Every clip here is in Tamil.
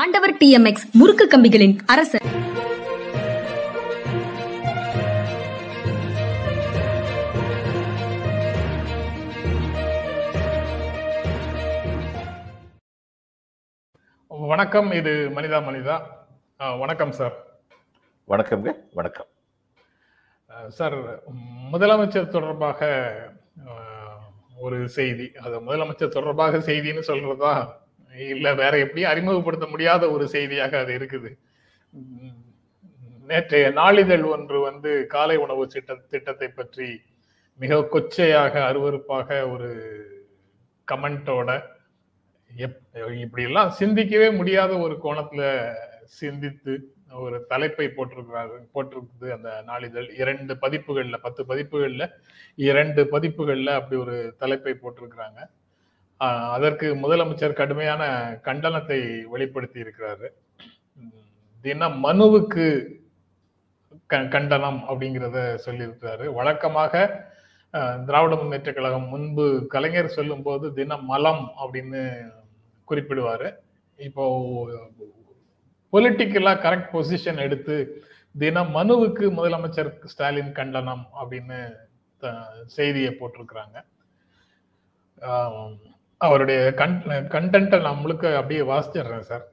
ஆண்டவர் டிஎம்எக்ஸ் முறுக்கு கம்பிகளின் அரசர். வணக்கம் இது மனிதா மனிதா. வணக்கம் சார் வணக்கம்ங்க வணக்கம். சார் முதலமைச்சர் தொடர்பாக ஒரு செய்தி. அது முதலமைச்சர் தொடர்பாக செய்தின்னு சொல்றதா இல்ல வேற எப்படியும் அறிமுகப்படுத்த முடியாத ஒரு செய்தியாக அது இருக்குது. நேற்று நேற்றைய நாளிதழ் ஒன்று வந்து காலை உணவு திட்ட திட்டத்தை பற்றி மிக கொச்சையாக அருவருப்பாக ஒரு கமெண்டோட எப் இப்படியெல்லாம் சிந்திக்கவே முடியாத ஒரு கோணத்துல சிந்தித்து ஒரு தலைப்பை போட்டிருக்கிறாரு போட்டிருக்குது அந்த நாளிதழ். இரண்டு பதிப்புகள்ல பத்து பதிப்புகள்ல இரண்டு பதிப்புகள்ல அப்படி ஒரு தலைப்பை போட்டிருக்கிறாங்க. அதற்கு முதலமைச்சர் கடுமையான கண்டனத்தை வெளிப்படுத்தி இருக்கிறாரு. தினம் தின மனுவுக்கு க- கண்டனம் அப்படிங்கிறத சொல்லியிருக்கிறாரு. வழக்கமாக திராவிட முன்னேற்ற கழகம் முன்பு கலைஞர் சொல்லும்போது தின மலம் அப்படின்னு குறிப்பிடுவாரு. இப்போ பொலிட்டிக்கலா கரெக்ட் பொசிஷன் எடுத்து தின மனுவுக்கு முதலமைச்சர் ஸ்டாலின் கண்டனம் அப்படின்னு த- செய்தியை போட்டிருக்கிறாங்க. அவருடைய கன் கண்டென்ட்டை நான் முழுக்க அப்படியே வாசிச்சிடுறேன் சார்.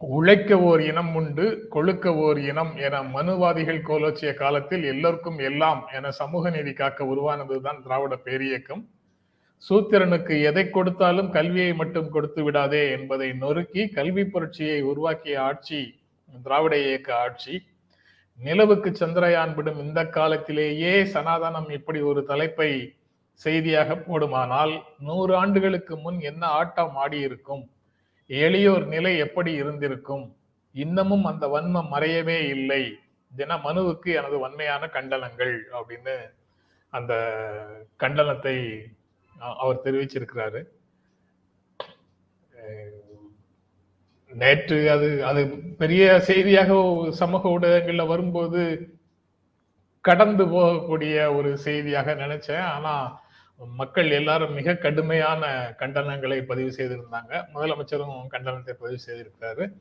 உழைக்க ஓர் இனம் உண்டு கொழுக்க ஓர் இனம் என மனுவாதிகள் கோலோச்சிய காலத்தில் எல்லோருக்கும் எல்லாம் என சமூக நீதி காக்க உருவானதுதான் திராவிட பேரியக்கம். சூத்திரனுக்கு எதை கொடுத்தாலும் கல்வியை மட்டும் கொடுத்து விடாதே என்பதை நொறுக்கி கல்வி புரட்சியை உருவாக்கிய ஆட்சி திராவிட இயக்க ஆட்சி. நிலவுக்கு சந்திரயான் விடும் இந்த காலத்திலேயே சனாதனம் இப்படி ஒரு தலைப்பை செய்தியாக போடுமானால் நூறு ஆண்டுகளுக்கு முன் என்ன ஆட்டம் ஆடியிருக்கும்? எளியோர் நிலை எப்படி இருந்திருக்கும்? இன்னமும் அந்த வன்மம் மறையவே இல்லை. தின மனுவுக்கு எனது வன்மையான கண்டனங்கள் அப்படின்னு அந்த கண்டனத்தை அவர் தெரிவிச்சிருக்கிறாரு. நேற்று அது அது பெரிய செய்தியாக சமூக ஊடகங்கள்ல வரும்போது கடந்து போகக்கூடிய ஒரு செய்தியாக நினைச்சேன். ஆனா மக்கள் எல்லாரும் மிக கடுமையான கண்டனங்களை பதிவு செய்திருந்தாங்க. முதலமைச்சரும் கண்டனத்தை பதிவு செய்திருக்கிறாரு.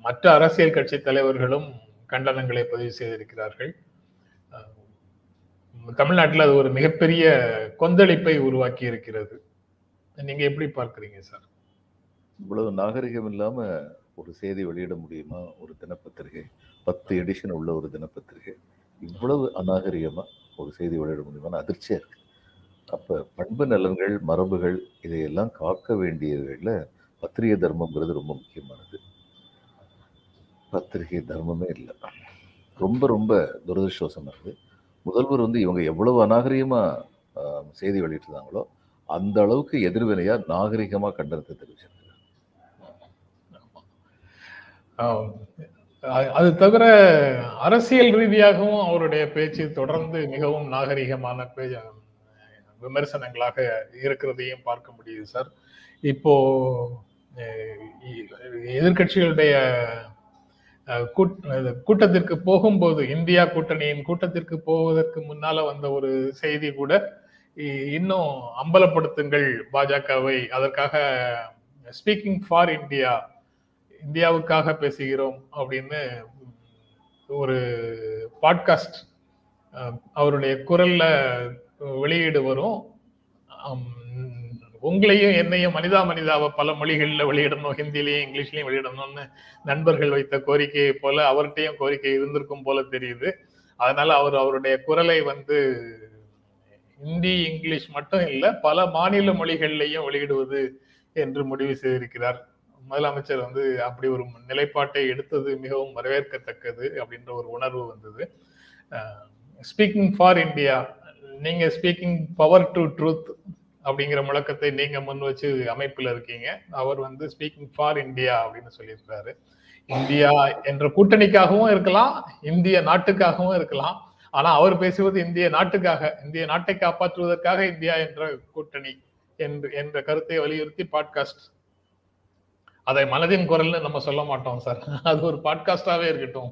மற்ற அரசியல் கட்சி தலைவர்களும் கண்டனங்களை பதிவு செய்திருக்கிறார்கள். தமிழ்நாட்டில் அது ஒரு மிகப்பெரிய கொந்தளிப்பை உருவாக்கி இருக்கிறது. நீங்க எப்படி பார்க்குறீங்க சார்? இவ்வளவு நாகரிகம் இல்லாம ஒரு செய்தி வெளியிட முடியுமா? ஒரு தினப்பத்திரிகை பத்து எடிஷன் உள்ள ஒரு தினப்பத்திரிகை. இவ்வளவு அநாகரிகமா ஒரு செய்தி வெளியிட முடியுமான்னு அதிர்ச்சியா இருக்கு. அப்ப பண்பு நலன்கள் மரபுகள் இதையெல்லாம் காக்க வேண்டியதுல பத்திரிகை தர்மம்ங்கிறது ரொம்ப முக்கியமானது. பத்திரிகை தர்மமே இல்லை. ரொம்ப ரொம்ப துரதிருஷ்டவசமா இருக்கு முதல்வர் வந்து இவங்க எவ்வளவு அநாகரிகமா செய்தி வெளியிட்டிருந்தாங்களோ அந்த அளவுக்கு எதிர்வினையா நாகரிகமா கண்டனத்தை தெரிவிச்சிருக்காரு ஆம். அ- அது தவிர அரசியல் ரீதியாகவும் அவருடைய பேச்சு தொடர்ந்து மிகவும் நாகரிகமான பேச்சு விமர்சனங்களாக இருக்கிறதையும் பார்க்க முடியுது சார். இப்போ எதிர்கட்சிகளுடைய எதிர்க்கட்சிகளுடைய கூட்- இது கூட்டத்திற்கு போகும்போது இந்தியா கூட்டணியின் கூட்டத்திற்கு போவதற்கு முன்னால வந்த ஒரு செய்தி கூட இன்னும் அம்பலப்படுத்துங்கள் பாஜகவை. அதற்காக ஸ்பீக்கிங் ஃபார் இந்தியா இந்தியாவுக்காக பேசுகிறோம் அப்படின்னு ஒரு பாட்காஸ்ட் அவருடைய குரல்ல வெளியீடு வரும். உங்களையும் என்னையும் மனிதா மனிதாவை பல மொழிகளில் வெளியிடணும் ஹிந்திலையும் இங்கிலீஷ்லையும் வெளியிடணும்னு நண்பர்கள் வைத்த கோரிக்கையை போல அவர்கிட்டயும் கோரிக்கை இருந்திருக்கும் போல தெரியுது. அதனால அவர் அவருடைய குரலை வந்து ஹிந்தி இங்கிலீஷ் மட்டும் இல்லை பல மாநில மொழிகள்லையும் வெளியிடுவது என்று முடிவு செய்திருக்கிறார். முதலமைச்சர் வந்து அப்படி ஒரு நிலைப்பாட்டை எடுத்தது மிகவும் வரவேற்கத்தக்கது அப்படின்ற ஒரு உணர்வு வந்தது. ஸ்பீக்கிங் ஃபார் இந்தியா நீங்க ஸ்பீக்கிங் பவர் டு ட்ரூத் அப்படிங்கிற முழக்கத்தை நீங்க முன் வச்சு அமைப்புல இருக்கீங்க. அவர் வந்து ஸ்பீக்கிங் ஃபார் இந்தியா அப்படின்னு சொல்லியிருக்காரு இந்தியா என்ற கூட்டணிக்காகவும் இருக்கலாம் இந்திய நாட்டுக்காகவும் இருக்கலாம். ஆனா அவர் பேசுவது இந்திய நாட்டுக்காக இந்திய நாட்டை காப்பாற்றுவதற்காக இந்தியா என்ற கூட்டணி என்று என்ற கருத்தை வலியுறுத்தி பாட்காஸ்ட் அதை மனதின் குரல்னு நம்ம சொல்ல மாட்டோம் சார் அது ஒரு பாட்காஸ்டாவே இருக்கட்டும்.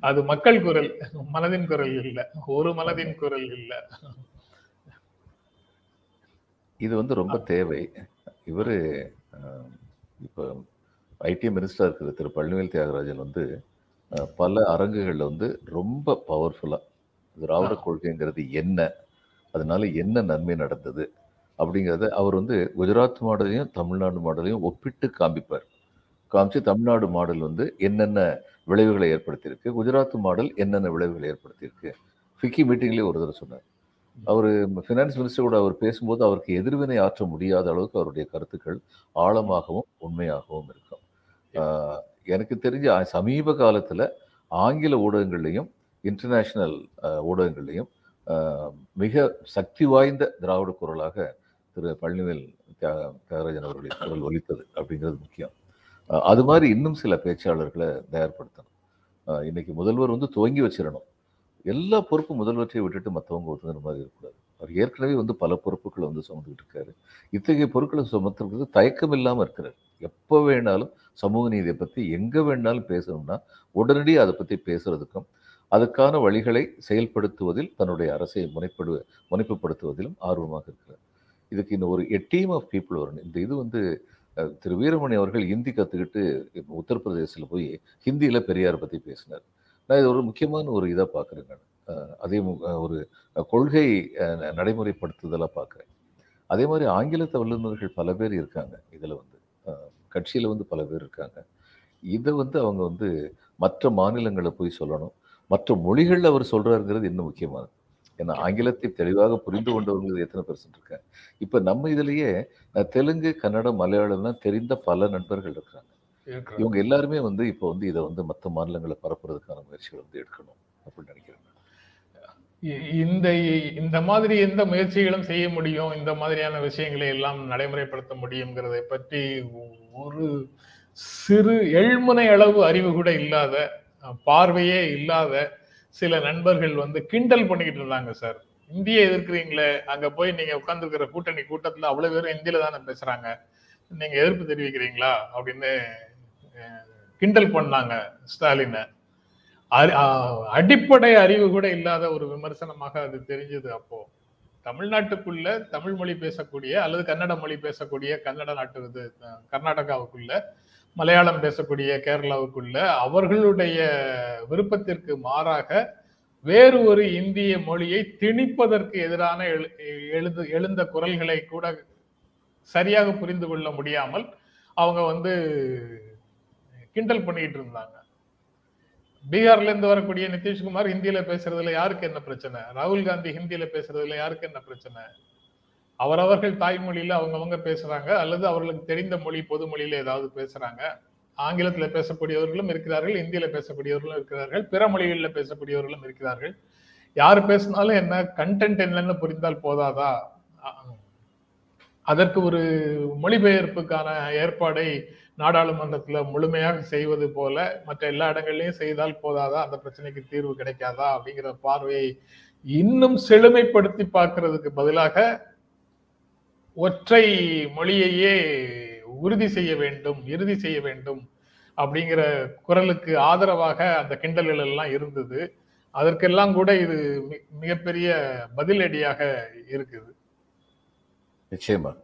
அது மக்கள் குரல் மனதின் குரல் இல்ல. ஒரு மனதின் குரல் இல்ல. இது வந்து ரொம்ப தேவை. இவர் இப்போ ஐடி மினிஸ்டராக இருக்கிற திரு. பழனிவேல் தியாகராஜன் வந்து பல அரங்குகளில் வந்து ரொம்ப பவர்ஃபுல்லாக திராவிட கொள்கைங்கிறது என்ன? அதனால என்ன நன்மை நடந்தது? அப்படிங்கிறத அவர் வந்து குஜராத் மாடலையும் தமிழ்நாடு மாடலையும் ஒப்பிட்டு காமிப்பார் காமிச்சு தமிழ்நாடு மாடல் வந்து என்னென்ன விளைவுகளை ஏற்படுத்தியிருக்கு குஜராத் மாடல் என்னென்ன விளைவுகளை ஏற்படுத்தியிருக்கு. ஃபிக்கி மீட்டிங்லேயே ஒரு தடவை சொன்னார். அவர் ஃபினான்ஸ் மினிஸ்டர் கூட அவர் பேசும்போது அவருக்கு எதிர்வினை ஆற்ற முடியாத அளவுக்கு அவருடைய கருத்துக்கள் ஆழமாகவும் உண்மையாகவும் இருக்கும். எனக்கு தெரிஞ்ச சமீப காலத்தில் ஆங்கில ஊடகங்கள்லையும் இன்டர்நேஷ்னல் ஊடகங்கள்லையும் மிக சக்தி வாய்ந்த திராவிட குரலாக திரு பழனிவேல் தியாக தியாகராஜன் அவருடைய குரல் ஒலித்தது அப்படிங்கிறது முக்கியம். அது மாதிரி இன்னும் சில பேச்சாளர்களை தயார்படுத்தணும். ஆஹ் இன்னைக்கு முதல்வர் வந்து துவங்கி வச்சிடணும். எல்லா பொறுப்பும் முதல்வற்றை விட்டுட்டு மற்றவங்க ஒத்துங்கிற மாதிரி இருக்கக்கூடாது. அவர் ஏற்கனவே வந்து பல பொறுப்புகளை வந்து சுமந்துக்கிட்டு இருக்காரு. இத்தகைய பொருட்களை சுமத்துறது தயக்கம் இல்லாமல் இருக்கிறார். எப்போ வேணாலும் சமூக நீதியை பற்றி எங்கே வேணாலும் பேசணும்னா உடனடியே அதை பற்றி பேசுறதுக்கும் அதுக்கான வழிகளை செயல்படுத்துவதில் தன்னுடைய அரசை முனைப்படு முனைப்புப்படுத்துவதிலும் ஆர்வமாக இருக்கிறார். இதுக்கு இன்னும் ஒரு டீம் ஆஃப் பீப்புள் வரணும் இந்த இது வந்து திரு வீரமணி அவர்கள் ஹிந்தி கற்றுக்கிட்டு இப்போ உத்தரப்பிரதேசத்தில் போய் ஹிந்தியில் பெரியார் பற்றி பேசினார். நான் இது ஒரு முக்கியமான ஒரு இதாக பார்க்குறேன் நான். அதே மு- ஒரு கொள்கை நடைமுறைப்படுத்துதலாக பார்க்குறேன் அதே மாதிரி ஆங்கிலத்தை வல்லுநர்கள் பல பேர் இருக்காங்க. இதில் வந்து கட்சியில் வந்து பல பேர் இருக்காங்க. இதை வந்து அவங்க வந்து மற்ற மாநிலங்களை போய் சொல்லணும். மற்ற மொழிகளில் அவர் சொல்கிறாருங்கிறது இன்னும் முக்கியமானது. ஏன்னா ஆங்கிலத்தை தெளிவாக புரிந்து கொண்டவர்கள் எத்தனை பெர்சன்ட் இருக்காங்க இப்போ நம்ம இதுலேயே தெலுங்கு கன்னடம் மலையாளம்லாம் தெரிந்த பல நண்பர்கள் இருக்கிறது. இவங்க எல்லாருமே வந்து இப்போ வந்து இதை வந்து மற்ற மாநிலங்களை பரப்புறதுக்கான முயற்சிகள் வந்து எடுக்கணும் அப்படின்னு நினைக்கிறேன் இந்த இந்த மாதிரி எந்த முயற்சிகளும் செய்ய முடியும் இந்த மாதிரியான விஷயங்களை எல்லாம் நடைமுறைப்படுத்த முடியுங்கிறதை பற்றி ஒரு சிறு எழ்முனை அளவு அறிவு கூட இல்லாத பார்வையே இல்லாத சில நண்பர்கள் வந்து கிண்டல் பண்ணிக்கிட்டு இருந்தாங்க சார். இந்திய எதிர்க்கிறீங்களே அங்க போய் நீங்க உட்கார்ந்துருக்கிற கூட்டணி கூட்டத்துல அவ்வளவு பேரும் இந்தியில தானே பேசுறாங்க. நீங்க எதிர்ப்பு தெரிவிக்கிறீங்களா? அப்படின்னு கிண்டல் பண்ணாங்க ஸ்டாலினை. அடிப்படை அறிவு கூட இல்லாத ஒரு விமர்சனமாக அது தெரிஞ்சது அப்போ. தமிழ்நாட்டுக்குள்ள தமிழ் மொழி பேசக்கூடிய அல்லது கன்னட மொழி பேசக்கூடிய கன்னட நாட்டு இது கர்நாடகாவுக்குள்ள மலையாளம் பேசக்கூடிய கேரளாவுக்குள்ள அவர்களுடைய விருப்பத்திற்கு மாறாக வேறு ஒரு இந்திய மொழியை திணிப்பதற்கு எதிரான எழு- எழுது எழுந்த குரல்களை கூட சரியாக புரிந்து கொள்ள முடியாமல் அவங்க வந்து கிண்டல் பண்ணிட்டு இருந்தாங்க. பீகார்ல இருந்து வரக்கூடிய நிதிஷ்குமார் ஹிந்தியில பேசுறதுல யாருக்கு என்ன பிரச்சனை? ராகுல் காந்தி ஹிந்தியில பேசுறதுல யாருக்கு என்ன பிரச்சனை? அவரவர்கள் தாய்மொழியில அவங்கவங்க பேசுறாங்க அல்லது அவர்களுக்கு தெரிந்த மொழி பொது மொழியில ஏதாவது பேசுறாங்க. ஆங்கிலத்துல பேசக்கூடியவர்களும் இருக்கிறார்கள் இந்தியில பேசக்கூடியவர்களும் இருக்கிறார்கள் பிற மொழிகளில் பேசக்கூடியவர்களும் இருக்கிறார்கள். யார் பேசினாலும் என்ன கண்டென்ட் என்னன்னு புரிந்தால் போதாதா? அதற்கு ஒரு மொழிபெயர்ப்புக்கான ஏற்பாடை நாடாளுமன்றத்துல முழுமையாக செய்வது போல மற்ற எல்லா இடங்கள்லையும் செய்தால் போதாதா? அந்த பிரச்சனைக்கு தீர்வு கிடைக்காதா? அப்படிங்கிற பார்வையை இன்னும் செழுமைப்படுத்தி பார்க்கறதுக்கு பதிலாக ஒற்றை மொழியையே உறுதி செய்ய வேண்டும் இறுதி செய்ய வேண்டும் அப்படிங்கிற குரலுக்கு ஆதரவாக அந்த கிண்டல்கள் எல்லாம் இருந்தது. அதற்கெல்லாம் கூட இது மிகப்பெரிய பதிலடியாக இருக்குது. நிச்சயமா.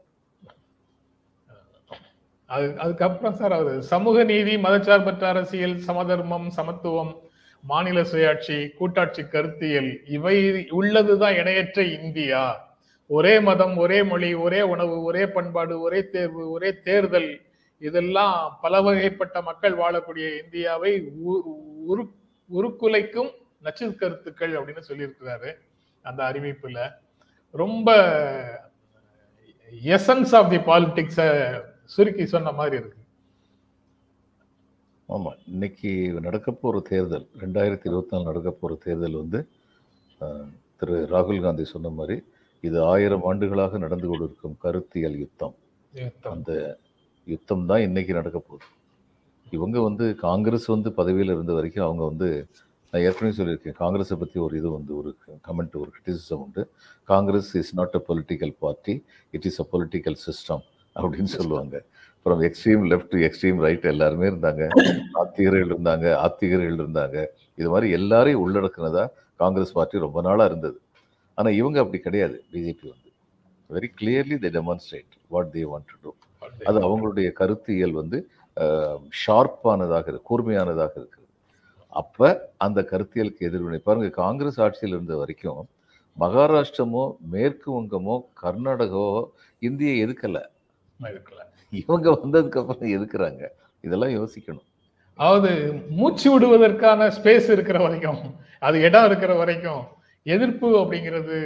அது அதுக்கப்புறம் சார் அது சமூக நீதி மதச்சார்பற்ற அரசியல் சமதர்மம் சமத்துவம் மாநில சுயாட்சி கூட்டாட்சி கருத்தியல் இவை உள்ளதுதான் இணையற்ற இந்தியா. ஒரே மதம் ஒரே மொழி ஒரே உணவு ஒரே பண்பாடு ஒரே தேர்வு ஒரே தேர்தல் இதெல்லாம் பல வகைப்பட்ட மக்கள் வாழக்கூடிய இந்தியாவை உ- உரு உருக்குலைக்கும் நச்சு கருத்துக்கள் அப்படின்னு சொல்லியிருக்கிறாரு அந்த அறிவிப்புல. ரொம்ப எசன்ஸ் ஆஃப் தி பாலிடிக்ஸ சுருக்கி சொன்ன மாதிரி இருக்கு. ஆமா இன்னைக்கு நடக்க போற தேர்தல் ரெண்டாயிரத்தி இருபத்தி நாலு நடக்க போற தேர்தல் வந்து திரு ராகுல் காந்தி சொன்ன மாதிரி இது ஆயிரம் ஆண்டுகளாக நடந்து கொண்டிருக்கும் கருத்தியல் யுத்தம். அந்த யுத்தம் தான் இன்னைக்கு நடக்க போகுது. இவங்க வந்து காங்கிரஸ் வந்து பதவியில் இருந்த வரைக்கும் அவங்க வந்து நான் ஏற்கனவே சொல்லியிருக்கேன் காங்கிரஸை பற்றி ஒரு இது வந்து ஒரு கமெண்ட் ஒரு கிரிட்டிசிசம் உண்டு. Congress is not a political party it is a political system அப்படின்னு சொல்லுவாங்க. அப்புறம் எக்ஸ்ட்ரீம் லெஃப்ட் எக்ஸ்ட்ரீம் ரைட் எல்லாருமே இருந்தாங்க. ஆத்திகர்கள் இருந்தாங்க ஆத்திகர்கள் இருந்தாங்க. இது மாதிரி எல்லாரையும் உள்ளடக்குனதா காங்கிரஸ் பார்ட்டி ரொம்ப நாளாக இருந்தது. ஆனால் இவங்க அப்படி கிடையாது. பிஜேபி வந்து. Very clearly they demonstrate what they want to do அது அவங்களுடைய கருத்தியல் வந்து ஷார்ப்பானதாக இருக்கு கூர்மையானதாக இருக்குது அப்ப அந்த கருத்தியலுக்கு எதிர்வினை பாருங்க காங்கிரஸ் ஆட்சியில் இருந்த வரைக்கும் மகாராஷ்டிரமோ மேற்கு வங்கமோ கர்நாடகாவோ இந்தியை எதுக்கல? இவங்க வந்ததுக்கு அப்புறம் எதுக்குறாங்க? இதெல்லாம் யோசிக்கணும். அதாவது மூச்சு விடுவதற்கான ஸ்பேஸ் இருக்கிற வரைக்கும் அது இடம் இருக்கிற வரைக்கும் எதிர்ப்பு அப்படிங்கிறது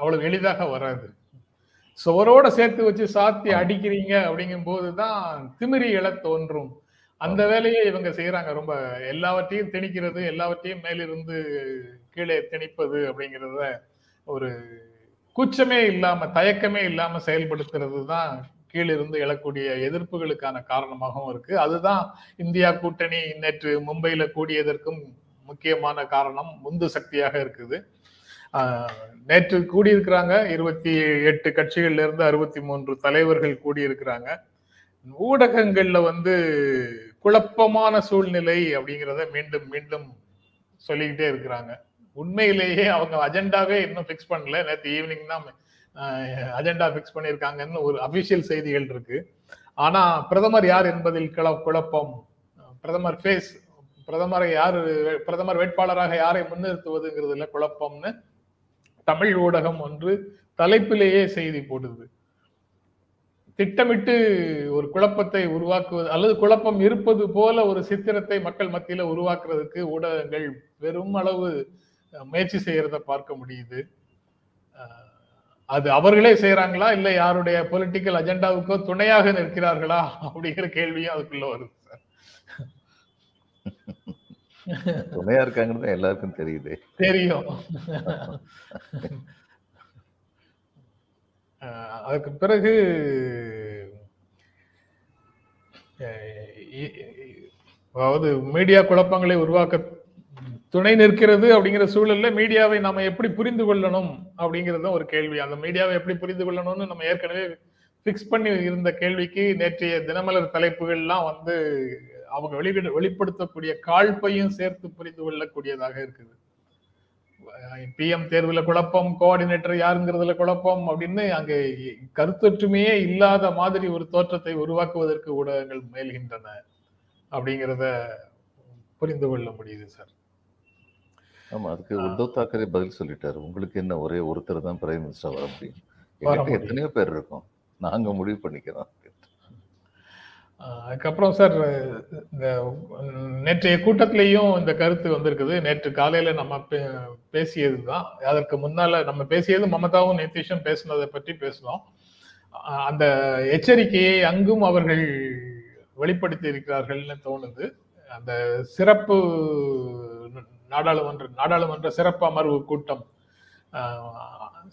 அவ்வளவு எளிதாக வராது. சுவரோட சேர்த்து வச்சு சாத்தி அடிக்கிறீங்க அப்படிங்கும் போதுதான் திமிரி எழ தோன்றும். அந்த வேலையை இவங்க செய்யறாங்க ரொம்ப எல்லாவற்றையும் திணிக்கிறது எல்லாவற்றையும் மேலிருந்து கீழே திணிப்பது அப்படிங்கிறத ஒரு கூச்சமே இல்லாம தயக்கமே இல்லாம செயல்படுத்துறது தான் கீழிருந்து எழக்கூடிய எதிர்ப்புகளுக்கான காரணமாகவும் இருக்கு. அதுதான் இந்தியா கூட்டணி நேற்று மும்பையில கூடியதற்கும் முக்கியமான காரணம். உந்து சக்தியாக இருக்குது. நேற்று கூடியிருக்கிறாங்க. இருபத்தி எட்டு கட்சிகள்ல இருந்து அறுபத்தி மூன்று தலைவர்கள் கூடியிருக்கிறாங்க. ஊடகங்கள்ல வந்து குழப்பமான சூழ்நிலை அப்படிங்கிறத மீண்டும் மீண்டும் சொல்லிக்கிட்டே இருக்கிறாங்க. உண்மையிலேயே அவங்க அஜெண்டாவே இன்னும் ஃபிக்ஸ் பண்ணல. நேற்று ஈவினிங் தான் அஜெண்டா ஃபிக்ஸ் பண்ணியிருக்காங்கன்னு ஒரு அபிஷியல் செய்திகள் இருக்கு. ஆனா பிரதமர் யார் என்பதில் குழப்பம். பிரதமர் ஃபேஸ் பிரதமரை யார் பிரதமர் வேட்பாளராக யாரை முன்னிறுத்துவதுங்கிறதுல குழப்பம்னு தமிழ் ஊடகம் ஒன்று தலைப்பிலேயே செய்தி போடுது. திட்டமிட்டு ஒரு குழப்பத்தை உருவாக்குவது அல்லது குழப்பம் இருப்பது போல ஒரு சித்திரத்தை மக்கள் மத்தியில உருவாக்குறதுக்கு ஊடகங்கள் பெரும் அளவு முயற்சி செய்யறத பார்க்க முடியுது. அது அவர்களே செய்யறாங்களா இல்லை யாருடைய பொலிட்டிக்கல் அஜெண்டாவுக்கோ துணையாக நிற்கிறார்களா? அப்படிங்கிற கேள்வியும் அதுக்குள்ள வருது சார். துணையா இருக்காங்கன்னு எல்லாருக்கும் தெரியுது. தெரியும். அதுக்கு பிறகு அதாவது மீடியா குழப்பங்களை உருவாக்க துணை நிற்கிறது அப்படிங்கிற சூழல்ல மீடியாவை நாம எப்படி புரிந்து கொள்ளணும் அப்படிங்கிறது ஒரு கேள்வி. அந்த மீடியாவை எப்படி புரிந்து கொள்ளணும்னு நம்ம ஏற்கனவே பிக்ஸ் பண்ணி இருந்த கேள்விக்கு நேற்றைய தினமலர் தலைப்புகள்லாம் வந்து அவங்க வெளியிட வெளிப்படுத்தக்கூடிய காழ்ப்பையும் சேர்த்து புரிந்து கொள்ளக்கூடியதாக இருக்குது. பிஎம் தேர்வுல குழப்பம் கோஆர்டினேட்டர் யாருங்கிறதுல குழப்பம் அப்படின்னு அங்க கருத்தொற்றுமையே இல்லாத மாதிரி ஒரு தோற்றத்தை உருவாக்குவதற்கு ஊடகங்கள் முயல்கின்றன அப்படிங்கிறத புரிந்து கொள்ள முடியுது சார். ஆமா அதுக்கு உத்தவ் தாக்கரே பதில் சொல்லிட்டாரு. உங்களுக்கு என்ன ஒரே ஒருத்தர் தான் பிரைம் மினிஸ்டர் வர முடியும் எத்தனையோ பேர் இருக்கும். நாங்க முடிவு பண்ணிக்கிறோம். அதுக்கப்புறம் சார் இந்த நேற்றைய கூட்டத்திலையும் இந்த கருத்து வந்திருக்குது. நேற்று காலையில நம்ம பேசியது தான். அதற்கு முன்னால நம்ம பேசியது மமதாவும் நிதிஷும் பேசினதை பற்றி பேசினோம் அந்த எச்சரிக்கையை அங்கும் அவர்கள் வெளிப்படுத்தி இருக்கிறார்கள்னு தோணுது. அந்த சிறப்பு நாடாளுமன்ற நாடாளுமன்ற சிறப்பு அமர்வு கூட்டம்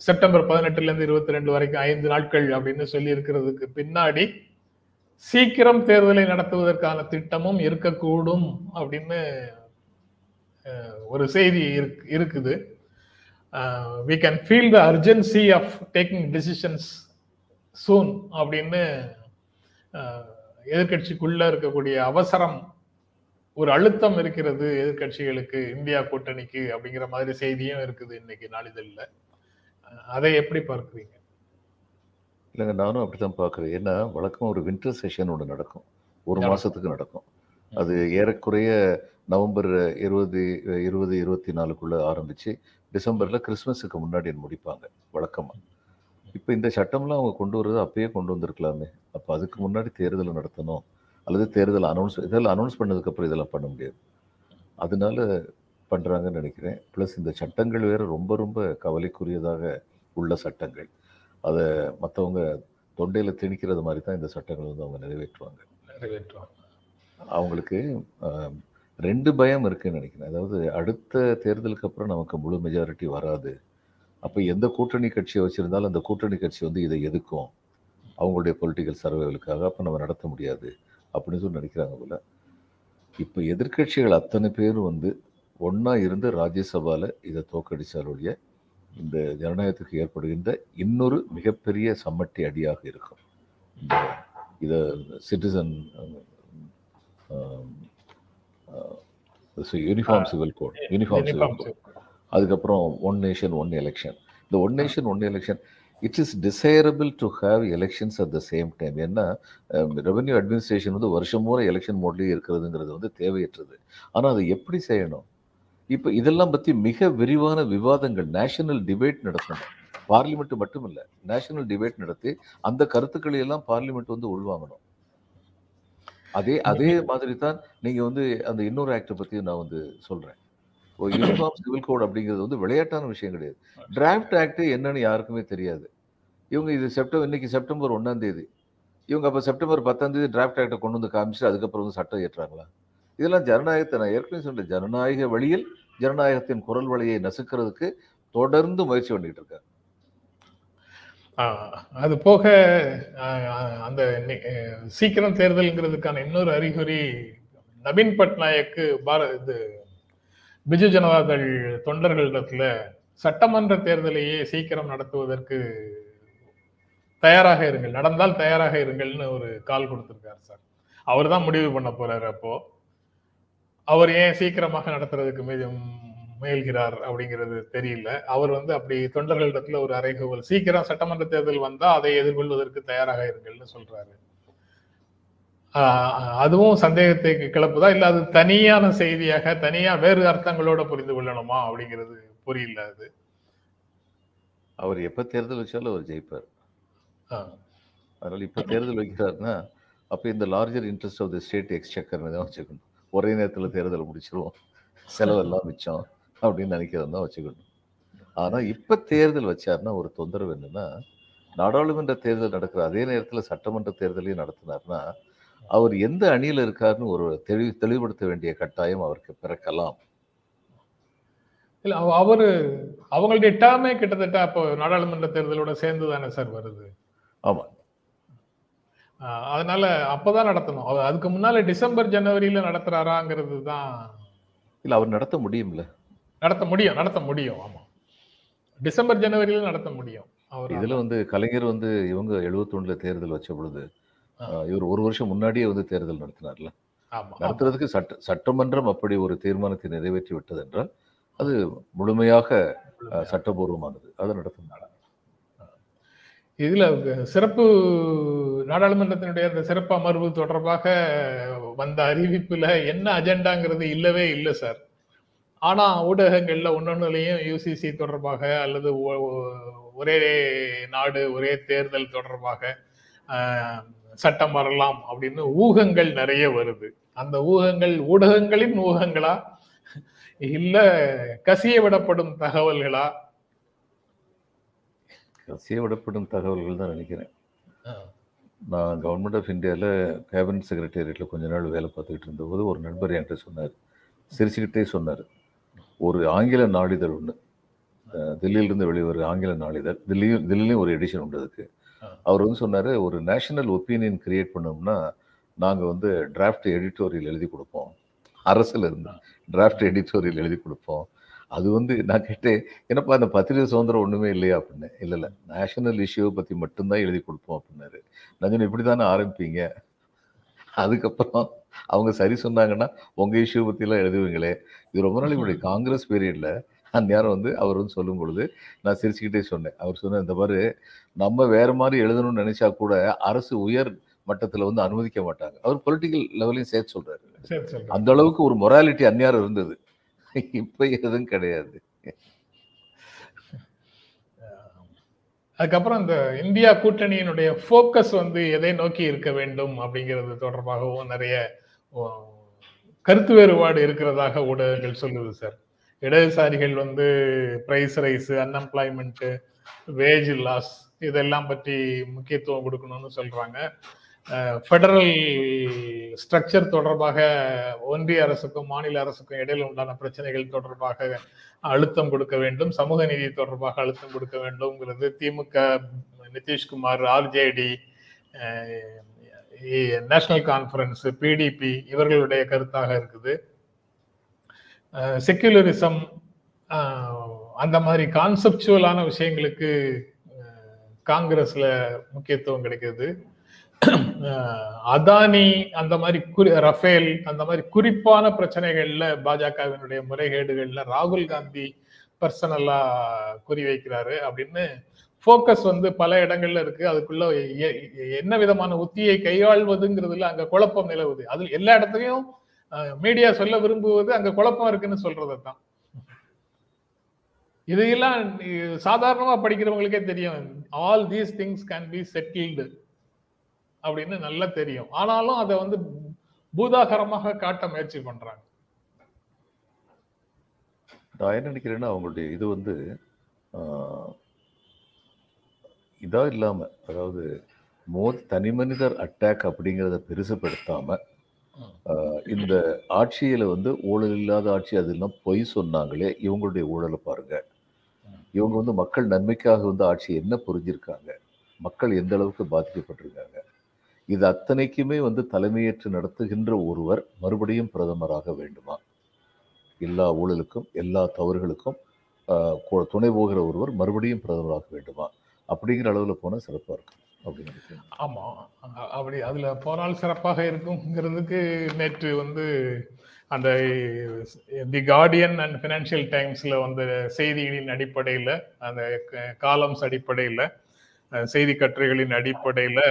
செப்டம்பர் பதினெட்டுல இருந்து இருபத்தி ரெண்டு வரைக்கும் ஐந்து நாட்கள் அப்படின்னு சொல்லி இருக்கிறதுக்கு பின்னாடி சீக்கிரம் தேர்தலை நடத்துவதற்கான திட்டமும் இருக்கக்கூடும் அப்படின்னு ஒரு செய்தி இருக்குது. We can feel the urgency of taking decisions soon அப்படின்னு எதிர்கட்சிக்குள்ள இருக்கக்கூடிய அவசரம் ஒரு அழுத்தம் இருக்கிறது எதிர்கட்சிகளுக்கு இந்தியா கூட்டணிக்கு அப்படிங்கிற மாதிரி செய்தியும் இருக்குது இன்னைக்கு நாளிதழில். அதை எப்படி பார்க்குறீங்க? இல்லைங்க நானும் அப்படித்தான் பார்க்குறேன். ஏன்னா வழக்கம் ஒரு வின்டர் செஷன் ஒன்று நடக்கும். ஒரு மாசத்துக்கு நடக்கும். அது ஏறக்குறைய நவம்பர் இருபது இருபது இருபத்தி நாலுக்குள்ள ஆரம்பிச்சு டிசம்பர்ல கிறிஸ்மஸுக்கு முன்னாடி முடிப்பாங்க வழக்கமா. இப்போ இந்த சட்டம்லாம் அவங்க கொண்டு வர்றது அப்பயே கொண்டு வந்திருக்கலாமே. அப்போ அதுக்கு முன்னாடி தேர்தல் நடத்தணும் அல்லது தேர்தல் அனௌன்ஸ் இதெல்லாம் அனௌன்ஸ் பண்ணதுக்கப்புறம் இதெல்லாம் பண்ண முடியாது. அதனால பண்ணுறாங்கன்னு நினைக்கிறேன். ப்ளஸ் இந்த சட்டங்கள் வேற ரொம்ப ரொம்ப கவலைக்குரியதாக உள்ள சட்டங்கள். அதை மற்றவங்க தொண்டையில் திணிக்கிறது மாதிரி தான் இந்த சட்டங்கள் வந்து அவங்க நிறைவேற்றுவாங்க. நிறைவேற்றுவாங்க. அவங்களுக்கு ரெண்டு பயம் இருக்குன்னு நினைக்கிறேன். அதாவது அடுத்த தேர்தலுக்கு அப்புறம் நமக்கு முழு மெஜாரிட்டி வராது. அப்போ எந்த கூட்டணி கட்சியை வச்சிருந்தாலும் அந்த கூட்டணி கட்சி வந்து இதை எதுக்கும் அவங்களுடைய பொலிட்டிக்கல் சர்வேலுக்காக அப்போ நம்ம நடத்த முடியாது. அப்படின்னு சொல்லி நினைக்கிறாங்க போல. இப்போ எதிர்கட்சிகள் அத்தனை பேர் வந்து ஒன்றா இருந்து ராஜ்யசபாவில் இதை தோக்கடிச்சால் ஒழிய இந்த ஜனநாயகத்துக்கு ஏற்படுகின்ற இன்னொரு மிகப்பெரிய சம்மட்டி அடியாக இருக்கும். இந்த இதை citizen uniform civil code uniform civil code அதுக்கப்புறம் ஒன் நேஷன் ஒன் எலெக்ஷன் இந்த one nation one election it is desirable to have elections at the same time ஏன்னா ரெவென்யூ அட்மினிஸ்ட்ரேஷன் வந்து வருஷம் பூரா எலெக்ஷன் மோட்லேயே இருக்கிறதுங்கிறது வந்து தேவையற்றது. ஆனால் அதை எப்படி செய்யணும்? இப்போ இதெல்லாம் பற்றி மிக விரிவான விவாதங்கள் நேஷனல் டிபேட் நடத்தணும். பார்லிமெண்ட் மட்டும் இல்லை நேஷனல் டிபேட் நடத்தி அந்த கருத்துக்களை எல்லாம் பார்லிமெண்ட் வந்து உள்வாங்கணும். அதே அதே மாதிரி தான் நீங்கள் வந்து அந்த இன்னொரு ஆக்டை பற்றி நான் வந்து சொல்கிறேன் யூனிஃபார்ம் சிவில் கோட் அப்படிங்கிறது வந்து விளையாட்டான விஷயம் கிடையாது. டிராஃப்ட் ஆக்ட் என்னன்னு யாருக்குமே தெரியாது. இவங்க இது செப்டம்பர் இன்னைக்கு செப்டம்பர் ஒன்றாம் தேதி. இவங்க அப்போ செப்டம்பர் பத்தாம் தேதி டிராஃப்ட் ஆக்டை கொண்டு வந்து காமிச்சு அதுக்கப்புறம் வந்து சட்டம் ஏற்றுறாங்களா இதெல்லாம் ஜனநாயகத்தை நான் ஏற்கனவே சொன்னேன். ஜனநாயக வழியில் ஜனநாயகத்தின் குரல் வழியை நசுக்கிறதுக்கு தொடர்ந்து முயற்சி பண்ணிட்டு அது போக அந்த சீக்கிரம் தேர்தல்ங்கிறதுக்கான இன்னொரு அறிகுறி நவீன் பட்நாயக்கு பார இது பிஜு ஜனதாதள் தொண்டர்களிடத்துல சட்டமன்ற தேர்தலையே சீக்கிரம் நடத்துவதற்கு தயாராக இருங்கள். நடந்தால் தயாராக இருங்கள்னு ஒரு கால் கொடுத்துருக்காரு சார். அவர் தான் முடிவு பண்ண போறாரு அப்போ. அவர் ஏன் சீக்கிரமாக நடத்துறதுக்கு மீது முயல்கிறார் அப்படிங்கிறது தெரியல. அவர் வந்து அப்படி தொண்டர்களிடத்துல ஒரு அறைகூவல் சீக்கிரம் சட்டமன்ற தேர்தல் வந்தா அதை எதிர்கொள்வதற்கு தயாராக இருங்கள்னு சொல்றாரு. அதுவும் சந்தேகத்தை கிளப்புதா? இல்ல அது தனியான செய்தியாக தனியா வேறு அர்த்தங்களோட புரிந்து கொள்ளணுமா அப்படிங்கிறது புரியல அது. அவர் எப்போ தேர்தல் வச்சாலும் அவர் ஜெயிப்பார். அதனால இப்போ தேர்தல் வைக்கிறாருன்னா அப்போ இந்த larger interest of the state எக்ஸ்சக்கர்னு தான் வச்சுக்கணும். ஒரே நேரத்தில் தேர்தல் முடிச்சிருவோம். செலவெல்லாம் மிச்சம் அப்படின்னு நினைக்கிறது வச்சுக்கணும். ஆனால் இப்போ தேர்தல் வச்சாருன்னா ஒரு தொந்தரவு என்னன்னா நாடாளுமன்ற தேர்தல் நடக்கிற அதே நேரத்தில் சட்டமன்ற தேர்தலையும் நடத்தினார்னா அவர் எந்த அணியில் இருக்காருன்னு ஒரு தெளிவு தெளிவுபடுத்த வேண்டிய கட்டாயம் அவருக்கு பிறக்கலாம். இல்ல அவ- அவரு அவங்களுடைய டேர்மே கிட்டத்தட்ட அப்போ நாடாளுமன்ற தேர்தலோட சேர்ந்து தானே சார் வருது? ஆமாம் அதனால அப்பதான் நடத்தணும். அவர் அதுக்கு முன்னால டிசம்பர் ஜனவரியில நடத்துறாராங்கிறது தான். இல்லை அவர் நடத்த முடியும்ல. நடத்த முடியும் நடத்த முடியும் ஆமா. டிசம்பர் ஜனவரியில நடத்த முடியும். அவர் இதுல வந்து கலைஞர் வந்து இவங்க 71 தேர்தல் வச்ச பொழுது இவர் ஒரு வருஷம் முன்னாடியே வந்து தேர்தல் நடத்தினார்ல. நடத்துறதுக்கு சட்ட சட்டமன்றம் அப்படி ஒரு தீர்மானத்தை நிறைவேற்றி விட்டது என்றால் அது முழுமையாக சட்டபூர்வமானது. அதை நடத்தினார் இதுல சிறப்பு நாடாளுமன்றத்தினுடைய அந்த சிறப்பு அமர்வு தொடர்பாக வந்த அறிவிப்புல என்ன அஜெண்டாங்கிறது இல்லவே இல்லை சார். ஆனா ஊடகங்கள்ல ஒன்னொன்னுலயும் யூசிசி தொடர்பாக அல்லது ஒரே நாடு ஒரே தேர்தல் தொடர்பாக சட்டம் வரலாம் அப்படின்னு ஊகங்கள் நிறைய வருது. அந்த ஊகங்கள் ஊடகங்களின் ஊகங்களா? இல்ல கசிய விடப்படும் தகவல்களா? கசிய விடப்படும் தகவல்கள் தான் நினைக்கிறேன். நான் கவர்மெண்ட் ஆஃப் இந்தியாவில் கேபினட் செக்ரட்டேரியட்டில் கொஞ்ச நாள் வேலை பார்த்துக்கிட்டு இருந்தபோது ஒரு நண்பர் என்கிட்ட சொன்னார். சிரிச்சுக்கிட்டே சொன்னார். ஒரு ஆங்கில நாளிதழ் ஒன்று தில்லியிலிருந்து வெளிவர ஆங்கில நாளிதழ். தில்லியும் தில்லிலையும் ஒரு எடிஷன் உண்டு அதுக்கு. அவர் வந்து சொன்னார் ஒரு நேஷனல் ஒப்பீனியன் கிரியேட் பண்ணோம்னா நாங்கள் வந்து டிராஃப்ட் எடிட்டோரியல் எழுதி கொடுப்போம். அரசுல இருந்து டிராஃப்ட் எடிட்டோரியல் எழுதி கொடுப்போம். அது வந்து நான் கேட்டேன் என்னப்பா அந்த பத்திரிகை சுதந்திரம் ஒன்றுமே இல்லையா? அப்படின்னு. இல்லை இல்லை. நேஷனல் இஷ்யூவை பற்றி மட்டும்தான் எழுதி கொடுப்போம் அப்படின்னாரு. நான் சொன்னேன் இப்படி தானே ஆரம்பிப்பீங்க? அதுக்கப்புறம் அவங்க சரி சொன்னாங்கன்னா உங்கள் இஷ்யூ பற்றிலாம் எழுதுவீங்களே. இது ரொம்ப நாளைக்கு முன்னாடி காங்கிரஸ் பீரியடில் அந்த நேரம் வந்து அவர் வந்து சொல்லும் பொழுது நான் சிரிச்சுக்கிட்டே சொன்னேன். அவர் சொன்ன இந்த மாதிரி நம்ம வேற மாதிரி எழுதணும்னு நினைச்சா கூட அரசு உயர் மட்டத்தில் வந்து அனுமதிக்க மாட்டாங்க. அவர் பொலிட்டிக்கல் லெவலையும் சேர்த்து சரி அந்த அளவுக்கு ஒரு மொராலிட்டி அந்நியாரம் இருந்தது. இப்போ எதுவும் கிடையாது. அதுக்கப்புறம் இந்த இந்தியா கூட்டணியினுடைய ஃபோக்கஸ் வந்து எதை நோக்கி இருக்க வேண்டும் அப்படிங்கிறது தொடர்பாகவும் நிறைய கருத்து வேறுபாடு இருக்கிறதாக ஊடகங்கள் சொல்லுது சார் இடதுசாரிகள் வந்து price rise unemployment wage loss இதெல்லாம் பற்றி முக்கியத்துவம் கொடுக்கணும்னு சொல்றாங்க. ஃபெடரல் ஸ்ட்ரக்சர் தொடர்பாக ஒன்றிய அரசுக்கும் மாநில அரசுக்கும் இடையில் உண்டான பிரச்சனைகள் தொடர்பாக அழுத்தம் கொடுக்க வேண்டும். சமூக நீதி தொடர்பாக அழுத்தம் கொடுக்க வேண்டும்ங்கிறது திமுக Nitish Kumar RJD national conference PDB இவர்களுடைய கருத்தாக இருக்குது. செக்யுலரிசம் அந்த மாதிரி கான்செப்சுவலான விஷயங்களுக்கு காங்கிரஸ்ல முக்கியத்துவம் கிடைக்கிறது. அதானி அந்த மாதிரி குறி ரஃபேல் அந்த மாதிரி குறிப்பான பிரச்சனைகள்ல பாஜகவினுடைய முறைகேடுகள்ல ராகுல் காந்தி பர்சனலா குறி வைக்கிறாரு அப்படின்னு ஃபோக்கஸ் வந்து பல இடங்கள்ல இருக்கு. அதுக்குள்ள எ- என்ன விதமான உத்தியை கையாள்வதுங்கிறதுல அங்க குழப்பம் நிலவுது. அது எல்லா இடத்துலயும் மீடியா சொல்ல விரும்புவது அங்க குழப்பம் இருக்குன்னு சொல்றது தான் இதையெல்லாம் சாதாரணமா படிக்கிறவங்களுக்கே தெரியும். All these things can be settled அப்படின்னு நல்லா தெரியும். ஆனாலும் அதை வந்து பூதாகரமாக காட்ட முயற்சி பண்றாங்க. நான் என்ன நினைக்கிறேன்னா அவங்களுடைய இது வந்து ஆஹ், இதா இல்லாம அதாவது மோத் தனி மனிதர் அட்டாக் அப்படிங்கிறத பெருசுப்படுத்தாம இந்த ஆட்சியில வந்து ஊழல் இல்லாத ஆட்சி அதெல்லாம் பொய் சொன்னாங்களே இவங்களுடைய ஊழலை பாருங்க. இவங்க வந்து மக்கள் நன்மைக்காக வந்து ஆட்சி என்ன புரிஞ்சிருக்காங்க? மக்கள் எந்த அளவுக்கு பாதிக்கப்பட்டிருக்காங்க? இது அத்தனைக்குமே வந்து தலைமையேற்று நடத்துகின்ற ஒருவர் மறுபடியும் பிரதமராக வேண்டுமா? எல்லா ஊழலுக்கும் எல்லா தவறுகளுக்கும் துணை போகிற ஒருவர் மறுபடியும் பிரதமராக வேண்டுமா? அப்படிங்கிற அளவில் போனால் சிறப்பாக இருக்கும் அப்படின்னு ஆமாம் அப்படி அதில் போனால் சிறப்பாக இருக்குங்கிறதுக்கு நேற்று வந்து அந்த தி கார்டியன் அண்ட் ஃபினான்ஷியல் டைம்ஸில் வந்த செய்திகளின் அடிப்படையில் அந்த காலம்ஸ் அடிப்படையில் செய்தி கட்டுரைகளின் அடிப்படையில்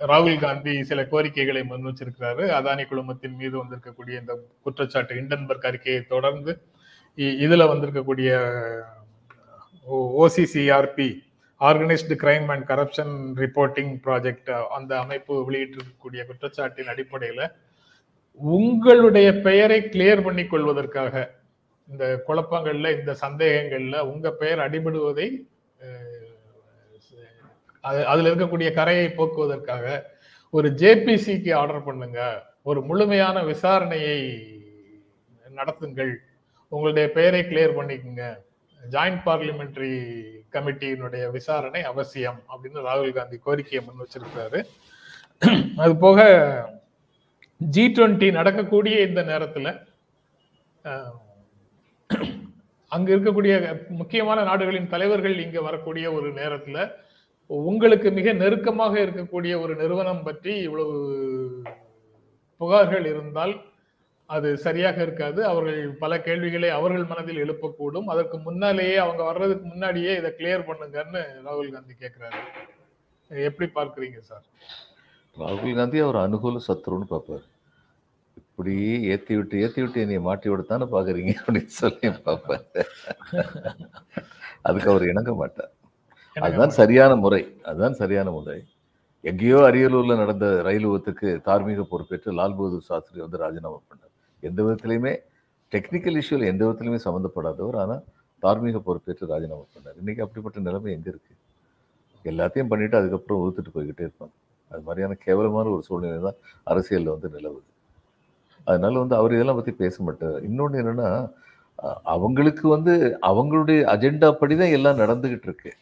ராகுல் காந்தி சில கோரிக்கைகளை முன் வச்சிருக்கிறாரு. அதானி குழுமத்தின் மீது வந்திருக்கக்கூடிய இந்த குற்றச்சாட்டு இண்டன்பர்க் அறிக்கையை தொடர்ந்து இ- இதுல வந்திருக்கக்கூடிய OCCRP organised crime and corruption reporting project அந்த அமைப்பு வெளியிட்டிருக்கக்கூடிய குற்றச்சாட்டின் அடிப்படையில் உங்களுடைய பெயரை கிளியர் பண்ணி கொள்வதற்காக இந்த குழப்பங்கள்ல இந்த சந்தேகங்கள்ல உங்க பெயர் அடிபடுவதை அது- அதுல இருக்கக்கூடிய கரையை போக்குவதற்காக ஒரு ஜேபிசிக்கு ஆர்டர் பண்ணுங்க. ஒரு முழுமையான விசாரணையை நடத்துங்கள். உங்களுடைய பெயரை கிளியர் பண்ணிக்கோங்க. ஜாயிண்ட் பார்லிமெண்ட்ரி கமிட்டியினுடைய விசாரணை அவசியம் அப்படின்னு ராகுல் காந்தி கோரிக்கையை முன் வச்சிருக்கிறாரு. அது போக ஜி டுவெண்ட்டி நடக்கக்கூடிய இந்த நேரத்தில் அஹ், அங்க இருக்கக்கூடிய முக்கியமான நாடுகளின் தலைவர்கள் இங்க வரக்கூடிய ஒரு நேரத்துல உங்களுக்கு மிக நெருக்கமாக இருக்கக்கூடிய ஒரு நிறுவனம் பற்றி இவ்வளவு புகார்கள் இருந்தால் அது சரியாக இருக்காது. அவர்கள் பல கேள்விகளை அவர்கள் மனதில் எழுப்பக்கூடும். அதற்கு முன்னாலேயே அவங்க வர்றதுக்கு முன்னாடியே இதை கிளியர் பண்ணுங்கன்னு ராகுல் காந்தி கேட்கிறாரு எப்படி பார்க்குறீங்க சார் ராகுல் காந்தி அவர் அனுகூல சத்ருன்னு பார்ப்பார். இப்படி ஏத்தி விட்டு ஏத்தி விட்டு என்னை மாட்டி விடத்தானே பாக்குறீங்க அப்படின்னு சொல்லி பார்ப்பேன் அதுக்கு அவர் இணங்க மாட்டார். அதுதான் சரியான முறை. அதுதான் சரியான முறை. எங்கேயோ அரியலூர்ல நடந்த ரயில் விபத்துக்கு தார்மீக பொறுப்பேற்று லால் பகதூர் சாஸ்திரி வந்து ராஜினாமா பண்ணார். எந்த விதத்திலையுமே டெக்னிக்கல் இஷ்யூல எந்த விதத்திலுமே சம்மந்தப்படாதவர் ஆனா தார்மீக பொறுப்பேற்று ராஜினாமா பண்ணார். இன்னைக்கு அப்படிப்பட்ட நிலைமை எங்க இருக்கு? எல்லாத்தையும் பண்ணிட்டு அதுக்கப்புறம் ஒதுத்துட்டு போய்கிட்டே இருப்பாங்க. அது மாதிரியான கேவலமான ஒரு சூழ்நிலை தான் அரசியல்ல வந்து நிலவுது. அதனால வந்து அவர் இதெல்லாம் பத்தி பேச மாட்டார். இன்னொன்று என்னன்னா அவங்களுக்கு வந்து அவங்களுடைய அஜெண்டா படி தான் எல்லாம் நடந்துகிட்டு இருக்கு.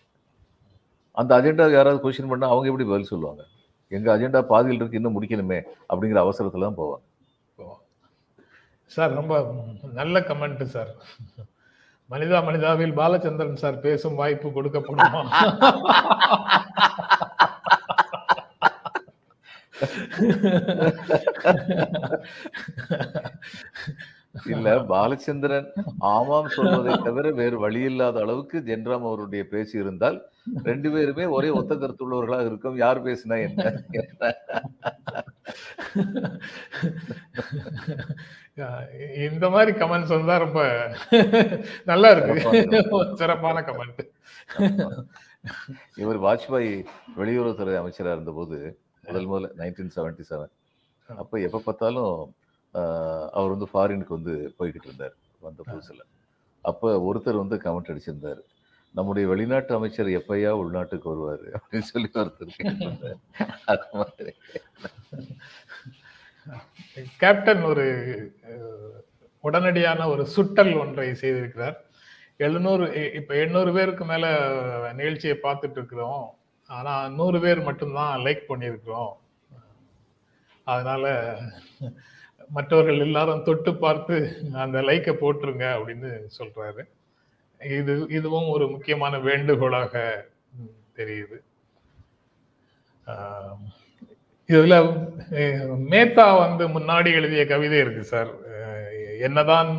அந்த அஜெண்டாவுக்கு யாராவது கொஸ்டின் பண்ணா அவங்க எப்படி பதில் சொல்லுவாங்க? எங்க அஜெண்டா பாதியில் இருக்கு இன்னும் முடிக்கணுமே அப்படிங்கிற அவசரத்துல தான் போவாங்க. சார் ரொம்ப நல்ல கமெண்ட் சார். மனிதா மனிதாவில் பாலச்சந்திரன் சார் பேசும் வாய்ப்பு கொடுக்கப்படுமா. இல்ல பாலச்சந்திரன் ஆமாம் சொல்வதை தவிர வேறு வழி இல்லாத அளவுக்கு ஜென்ராம் அவருடைய பேச்சு இருந்தால் ரெண்டு பேருமே ஒரே ஒத்த கருத்துள்ளவர்களாக இருக்கும். யார் பேசினா என்ன? இந்த மாதிரி கமெண்ட்ஸ் வந்தா ரொம்ப நல்லா இருக்கு. சிறப்பான கமெண்ட் இவர் வாஜ்பாய் வெளியுறவுத்துறை அமைச்சரா இருந்தபோது முதல் முதல்ல நைன்டீன் செவன்டி செவன் அப்ப எப்ப பார்த்தாலும் அவர் வந்து ஃபாரினுக்கு வந்து போய்கிட்டு இருந்தார் வந்த புதுசுல. அப்ப ஒருத்தர் வந்து கமெண்ட் அடிச்சிருந்தாரு. நம்முடைய வெளிநாட்டு அமைச்சர் எப்பயா உள்நாட்டுக்கு வருவாரு? அப்படின்னு சொல்லி ஒருத்தர் கேட்டிருந்தாரு. அது மாதிரி. கேப்டன் ஒரு உடனடியான ஒரு சுட்டல் ஒன்றை செய்திருக்கிறார். எழுநூறு இப்ப எண்ணூறு பேருக்கு மேல நிகழ்ச்சியை பார்த்துட்டு இருக்கிறோம். ஆனா நூறு பேர் மட்டும்தான் லைக் பண்ணியிருக்கிறோம். அதனால மற்றவர்கள் எல்லாரும் தொட்டு பார்த்து அந்த லைக்கை போட்டுருங்க அப்படின்னு சொல்றாரு. இது இதுவும் ஒரு முக்கியமான வேண்டுகோளாக தெரியுது. இதுல மேத்தா வந்து முன்னாடி எழுதிய கவிதை இருக்கு சார். என்னதான்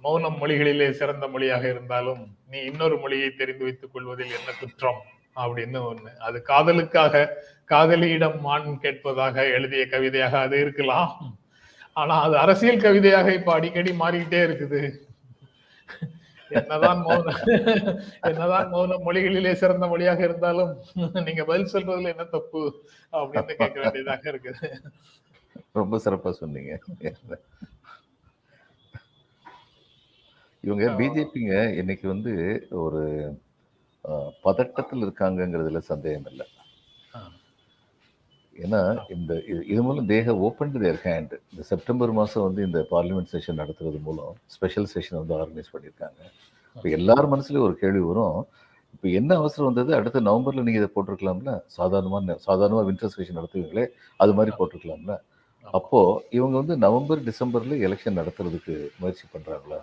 மௌனம் மொழிகளிலே சிறந்த மொழியாக இருந்தாலும் நீ இன்னொரு மொழியை தெரிந்து வைத்துக் கொள்வதில் என்ன குற்றம்? அப்படின்னு ஒண்ணு. அது காதலுக்காக காதலியிடம் மான் கேட்பதாக எழுதிய கவிதையாக அது இருக்கலாம். ஆனா அது அரசியல் கவிதையாக இப்ப அடிக்கடி மாறிக்கிட்டே இருக்குது. என்னதான் மௌன என்னதான் மௌன மொழிகளிலே சிறந்த மொழியாக இருந்தாலும் நீங்க பதில் சொல்றதுல என்ன தப்பு அப்படின்னு கேட்க வேண்டியதாக இருக்குது. ரொம்ப சிறப்பா சொன்னீங்க. இவங்க பிஜேபிங்க இன்னைக்கு வந்து ஒரு பதட்டத்தில் இருக்காங்கங்கிறதுல சந்தேகம் இல்லை ஏன்னா இந்த இது- இது மூலம் தேக ஓப்பன் தேர் ஹேண்ட் இந்த செப்டம்பர் மாதம் வந்து இந்த பார்லிமெண்ட் செஷன் நடத்துறது மூலம் ஸ்பெஷல் செஷன் வந்து ஆர்கனைஸ் பண்ணியிருக்காங்க. இப்போ எல்லார் மனசுலயும் ஒரு கேள்வி வரும். இப்போ என்ன அவசரம் வந்தது? அடுத்த நவம்பர்ல நீங்க இதை போட்டிருக்கலாம்ல? சாதாரணமா சாதாரணமா வின்டர் செஷன் நடத்துவீங்களே அது மாதிரி போட்டிருக்கலாம்ல? அப்போ இவங்க வந்து நவம்பர் டிசம்பர்ல எலெக்ஷன் நடத்துறதுக்கு முயற்சி பண்றாங்களா?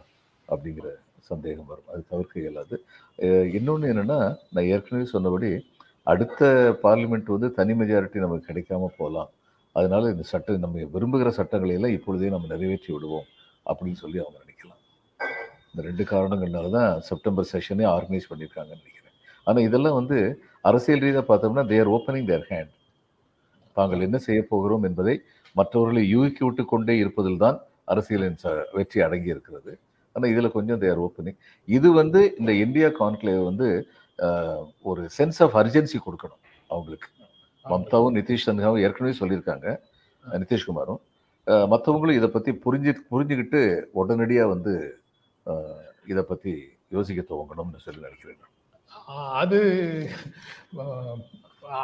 அப்படிங்கிற சந்தேகம் வரும். அது தவிர்க்க இயலாது. அஹ் இன்னொன்னு என்னன்னா நான் ஏற்கனவே சொன்னபடி அடுத்த பார்லிமெண்ட் வந்து தனி மெஜாரிட்டி நமக்கு கிடைக்காம போகலாம். அதனால இந்த சட்டம் நம்ம விரும்புகிற சட்டங்களை எல்லாம் இப்பொழுதே நம்ம நிறைவேற்றி விடுவோம் அப்படின்னு சொல்லி அவங்க நினைக்கலாம். இந்த ரெண்டு காரணங்கள்னால தான் செப்டம்பர் செஷனே ஆர்கனைஸ் பண்ணியிருக்காங்கன்னு நினைக்கிறேன். ஆனால் இதெல்லாம் வந்து அரசியல் ரீதியாக பார்த்தோம்னா தேர் ஓப்பனிங் தேர் ஹேண்ட் தாங்கள் என்ன செய்ய போகிறோம் என்பதை மற்றவர்களை யூகிக்க விட்டு கொண்டே இருப்பதில் தான் அரசியலின் ச- வெற்றி அடங்கி இருக்கிறது. ஆனால் இதில் கொஞ்சம் தேர் ஓப்பனிங் இது வந்து இந்த இந்தியா கான்க்ளேவ் வந்து ஒரு சென்ஸ் ஆஃப் அர்ஜென்சி கொடுக்கணும் அவங்களுக்கு. மம்தாவும் நிதிஷ் சந்திராவும் ஏற்கனவே சொல்லியிருக்காங்க நிதிஷ்குமாரும். மற்றவங்களும் இதை பற்றி புரிஞ்சு புரிஞ்சுக்கிட்டு உடனடியாக வந்து இதை பற்றி யோசிக்க துவங்கணும்னு சொல்லி நினைக்கிறேன் அது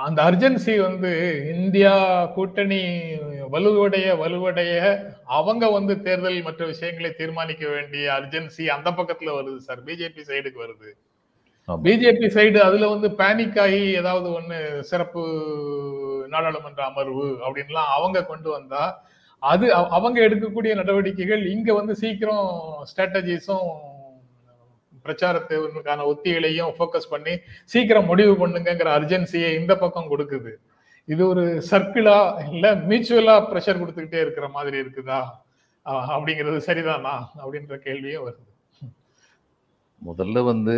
அந்த அர்ஜென்சி வந்து இந்தியா கூட்டணி வலுவடைய வலுவடைய அவங்க வந்து தேர்தல் மற்ற விஷயங்களை தீர்மானிக்க வேண்டிய அர்ஜென்சி அந்த பக்கத்துல வருது சார். பிஜேபி சைடுக்கு வருது. பிஜேபி சைடு அதுல வந்து பேனிக் ஆகி ஏதாவது ஒண்ணு சிறப்பு நாடாளுமன்ற அமர்வு அப்படின்லாம் அவங்க கொண்டு வந்தா அது அவ- அவங்க எடுக்கக்கூடிய நடவடிக்கைகள் இங்க வந்து சீக்கிரம் ஸ்ட்ராட்டஜிஸும் பிரச்சாரத்திற்கான ஒத்திகளையும் ஃபோக்கஸ் பண்ணி சீக்கிரம் முடிவு பண்ணுங்கிற அர்ஜென்சியை இந்த பக்கம் கொடுக்குது. இது ஒரு சர்க்கிளா இல்ல மியூச்சுவலா ப்ரெஷர் கொடுத்துக்கிட்டே இருக்கிற மாதிரி இருக்குதா? அப்படிங்கிறது சரிதானா? அப்படின்ற கேள்வியும் வருது. முதல்ல வந்து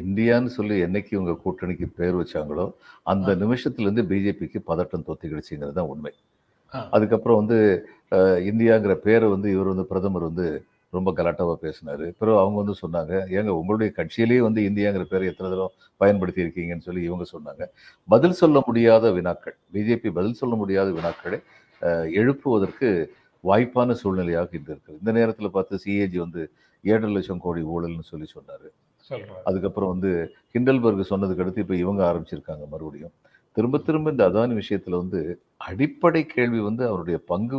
இந்தியான்னு சொல்லி என்னைக்கு இவங்க கூட்டணிக்கு பேர் வச்சாங்களோ அந்த நிமிஷத்துல இருந்து பிஜேபிக்கு பதட்டம் தொத்திக்கிடுச்சுங்கிறது தான் உண்மை. அதுக்கப்புறம் வந்து இந்தியாங்கிற பேரை வந்து இவர் வந்து பிரதமர் வந்து ரொம்ப கலாட்டாவா பேசினாரு. பிறகு அவங்க வந்து சொன்னாங்க ஏங்க உங்களுடைய கட்சியிலேயே வந்து இந்தியாங்கிற பேரை எத்தனை தடவை பயன்படுத்தி இருக்கீங்கன்னு சொல்லி இவங்க சொன்னாங்க. பதில் சொல்ல முடியாத வினாக்கள் பிஜேபி பதில் சொல்ல முடியாத வினாக்களை அஹ், எழுப்புவதற்கு வாய்ப்பான சூழ்நிலையாக இருக்குது இந்த நேரத்தில் பார்த்து சிஏஜி வந்து ஏழரை லட்சம் கோடி ஊழல்னு சொல்லி சொன்னாரு. அதுக்கப்புறம் வந்து ஹிண்டல்பர்க் சொன்னதுக்கு அடுத்து இப்போ இவங்க ஆரம்பிச்சிருக்காங்க மறுபடியும். திரும்ப திரும்ப இந்த அதானி விஷயத்துல வந்து அடிப்படை கேள்வி வந்து அவருடைய பங்கு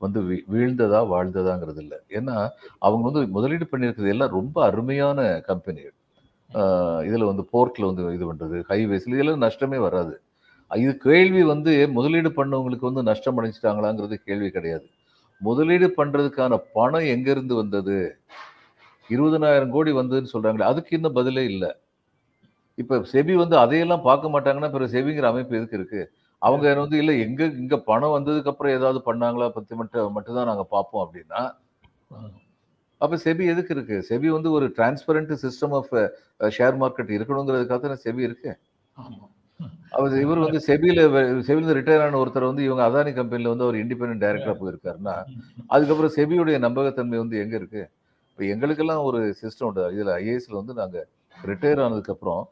வந்து வீழ்ந்ததா வாழ்ந்ததாங்கிறது இல்லை. ஏன்னா அவங்க வந்து முதலீடு பண்ணியிருக்கிறது எல்லாம் ரொம்ப அருமையான கம்பெனிகள் இதுல வந்து போர்ட்ல வந்து இது பண்றது ஹைவேஸ்ல இதெல்லாம் நஷ்டமே வராது. இது கேள்வி வந்து முதலீடு பண்ணவங்களுக்கு வந்து நஷ்டம் அடைஞ்சிட்டாங்களாங்கிறது கேள்வி கிடையாது. முதலீடு பண்றதுக்கான பணம் எங்க இருந்து வந்தது? இருபதனாயிரம் கோடி வந்ததுன்னு சொல்றாங்களே அதுக்கு இன்னும் பதிலே இல்லை. இப்ப செபி வந்து அதையெல்லாம் பார்க்க மாட்டாங்கன்னா பிறகு செபிங்கிற அமைப்பு எதுக்கு இருக்கு? அவங்க வந்து இல்ல எங்க இங்க பணம் வந்ததுக்கு அப்புறம் ஏதாவது பண்ணாங்களா? பத்தி மட்டும் மட்டும் தான் நாங்க பார்ப்போம் அப்படின்னா அப்ப செபி எதுக்கு இருக்கு? செபி வந்து ஒரு transparent system of share market இருக்கணுங்கிறதுக்காக தானே செபி இருக்கு? அவர் இவர் வந்து செபியில செபியில ரிட்டையர் ஆன ஒருத்தர் வந்து இவங்க அதானி கம்பெனில வந்து ஒரு இண்டிபெண்டன்ட் டைரக்டரா போயிருக்காருன்னா அதுக்கப்புறம் செபியுடைய நம்பகத்தன்மை வந்து எங்க இருக்கு? இப்போ எங்களுக்கெல்லாம் ஒரு சிஸ்டம் உண்டு. இதுல ஐஏஎஸ்ல வந்து நாங்க ரிட்டையர் ஆனதுக்கு அப்புறம்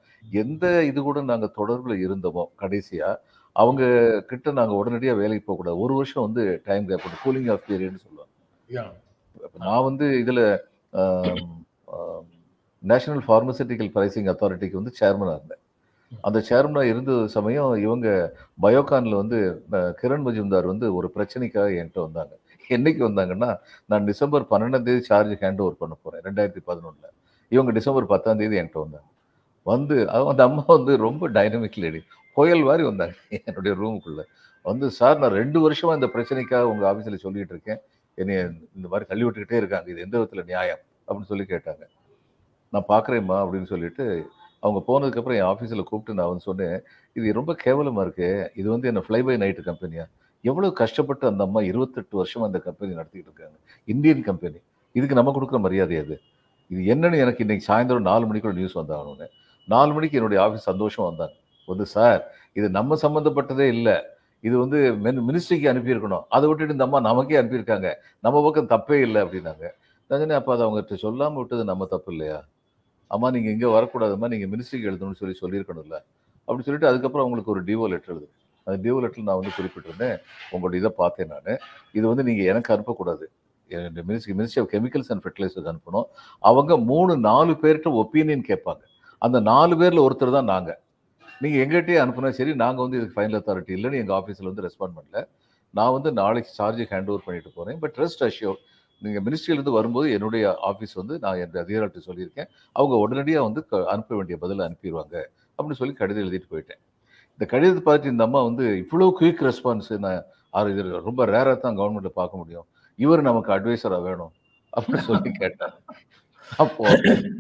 எந்த இது கூட நாங்க தொடர்புல இருந்தோமோ கடைசியா அவங்க கிட்ட நாங்க உடனடியா வேலைக்கு போக கூடாது. ஒரு வருஷம் வந்து டைம் கேப் கூலிங் ஆஃப் பீரியட்னு சொல்லுவாங்க. நான் வந்து இதுல நேஷனல் ஃபார்மசூட்டிக்கல் பிரைசிங் அத்தாரிட்டிக்கு வந்து சேர்மனா இருந்தேன். அந்த சேர்மனா இருந்த சமயம் இவங்க பயோகான்ல வந்து கிரண் மஜும்தார் வந்து ஒரு பிரச்சனைக்காக என்கிட்ட வந்தாங்க. என்னைக்கு வந்தாங்கன்னா நான் டிசம்பர் பன்னெண்டாம் தேதி சார்ஜ் ஹேண்ட் ஓவர் பண்ண போகிறேன் ரெண்டாயிரத்தி பதினொன்றில் இவங்க டிசம்பர் பத்தாம் தேதி என்கிட்ட வந்தாங்க. வந்து அந்த அம்மா வந்து ரொம்ப டைனமிக் லேடி புயல் மாதிரி வந்தாங்க என்னுடைய ரூமுக்குள்ளே வந்து சார் நான் ரெண்டு வருஷமா இந்த பிரச்சனைக்காக உங்கள் ஆஃபீஸில் சொல்லிட்டு இருக்கேன். என்னை இந்த மாதிரி தள்ளி விட்டுக்கிட்டே இருக்காங்க இது எந்த விதத்தில் நியாயம்? அப்படின்னு சொல்லி கேட்டாங்க. நான் பார்க்குறேம்மா அப்படின்னு சொல்லிட்டு அவங்க போனதுக்கப்புறம் என் ஆஃபீஸில் கூப்பிட்டு நான் வந்து சொன்னேன் இது ரொம்ப கேவலமாக இருக்கு. இது வந்து என்ன ஃப்ளை பை நைட்டு கம்பெனியா எவ்வளோ கஷ்டப்பட்டு அந்த அம்மா இருபத்தெட்டு வருஷம் அந்த கம்பெனி நடத்திட்டு இருக்காங்க. இந்தியன் கம்பெனி இதுக்கு நம்ம கொடுக்குற மரியாதை அது இது என்னன்னு எனக்கு இன்றைக்கி சாயந்தரம் நாலு மணிக்குள்ள நியூஸ் வந்தாகணும்னு. நாலு மணிக்கு என்னுடைய ஆஃபீஸ் சந்தோஷம் வந்தாங்க வந்து சார் இது நம்ம சம்மந்தப்பட்டதே இல்லை. இது வந்து மினிஸ்ட்ரிக்கு அனுப்பியிருக்கணும். அதை விட்டுட்டு இந்த அம்மா நமக்கே அனுப்பியிருக்காங்க. நம்ம பக்கம் தப்பே இல்லை அப்படின்னாங்க. நான் அப்போ அதை அவங்ககிட்ட சொல்லாமல் விட்டது நம்ம தப்பு இல்லையா? அம்மா நீங்கள் இங்கே வரக்கூடாதும்மா. நீங்கள் மினிஸ்ட்ரிக்கு எழுதணும்னு சொல்லி சொல்லியிருக்கணும்ல. அப்படின்னு சொல்லிட்டு அதுக்கப்புறம் அவங்களுக்கு ஒரு டிஓ லெட்டர் எழுது அந்த டியூ லெட்டர் நான் வந்து குறிப்பிட்டிருந்தேன். உங்களோட இதை பார்த்தேன் நான். இது வந்து நீங்கள் எனக்கு அனுப்பக்கூடாது. Ministry ministry of chemicals and fertilisers அனுப்பணும். அவங்க மூணு நாலு பேர்கிட்ட ஒப்பீனியன் கேட்பாங்க. அந்த நாலு பேரில் ஒருத்தர் தான் நாங்கள் நீங்கள் எங்கள்கிட்டயே அனுப்புனா சரி நாங்கள் வந்து இதுக்கு ஃபைனல் அத்தாரிட்டி இல்லைன்னு எங்கள் ஆஃபீஸில் வந்து ரெஸ்பாண்ட் பண்ணல. நான் வந்து நாளைக்கு சார்ஜ் ஹேண்ட் ஓவர் பண்ணிட்டு போகிறேன் பட் ரெஸ்ட் அஷ்யூர் நீங்கள் மினிஸ்ட்ரியிலேருந்து வரும்போது என்னுடைய ஆஃபீஸ் வந்து நான் என் அதிகாரிகிட்ட சொல்லியிருக்கேன். அவங்க உடனடியாக வந்து அனுப்ப வேண்டிய பதில் அனுப்பிடுவாங்க அப்படின்னு சொல்லி கடிதம் எழுதிட்டு போயிட்டேன். இந்த கடிதத்தை பார்த்துட்டு இந்த அம்மா வந்து இவ்வளோ குயிக் ரெஸ்பான்ஸ் நான் இது ரொம்ப ரேராக தான் கவர்மெண்ட்டில் பார்க்க முடியும். இவர் நமக்கு அட்வைசராக வேணும் அப்படின்னு சொல்லி கேட்டேன் அப்போ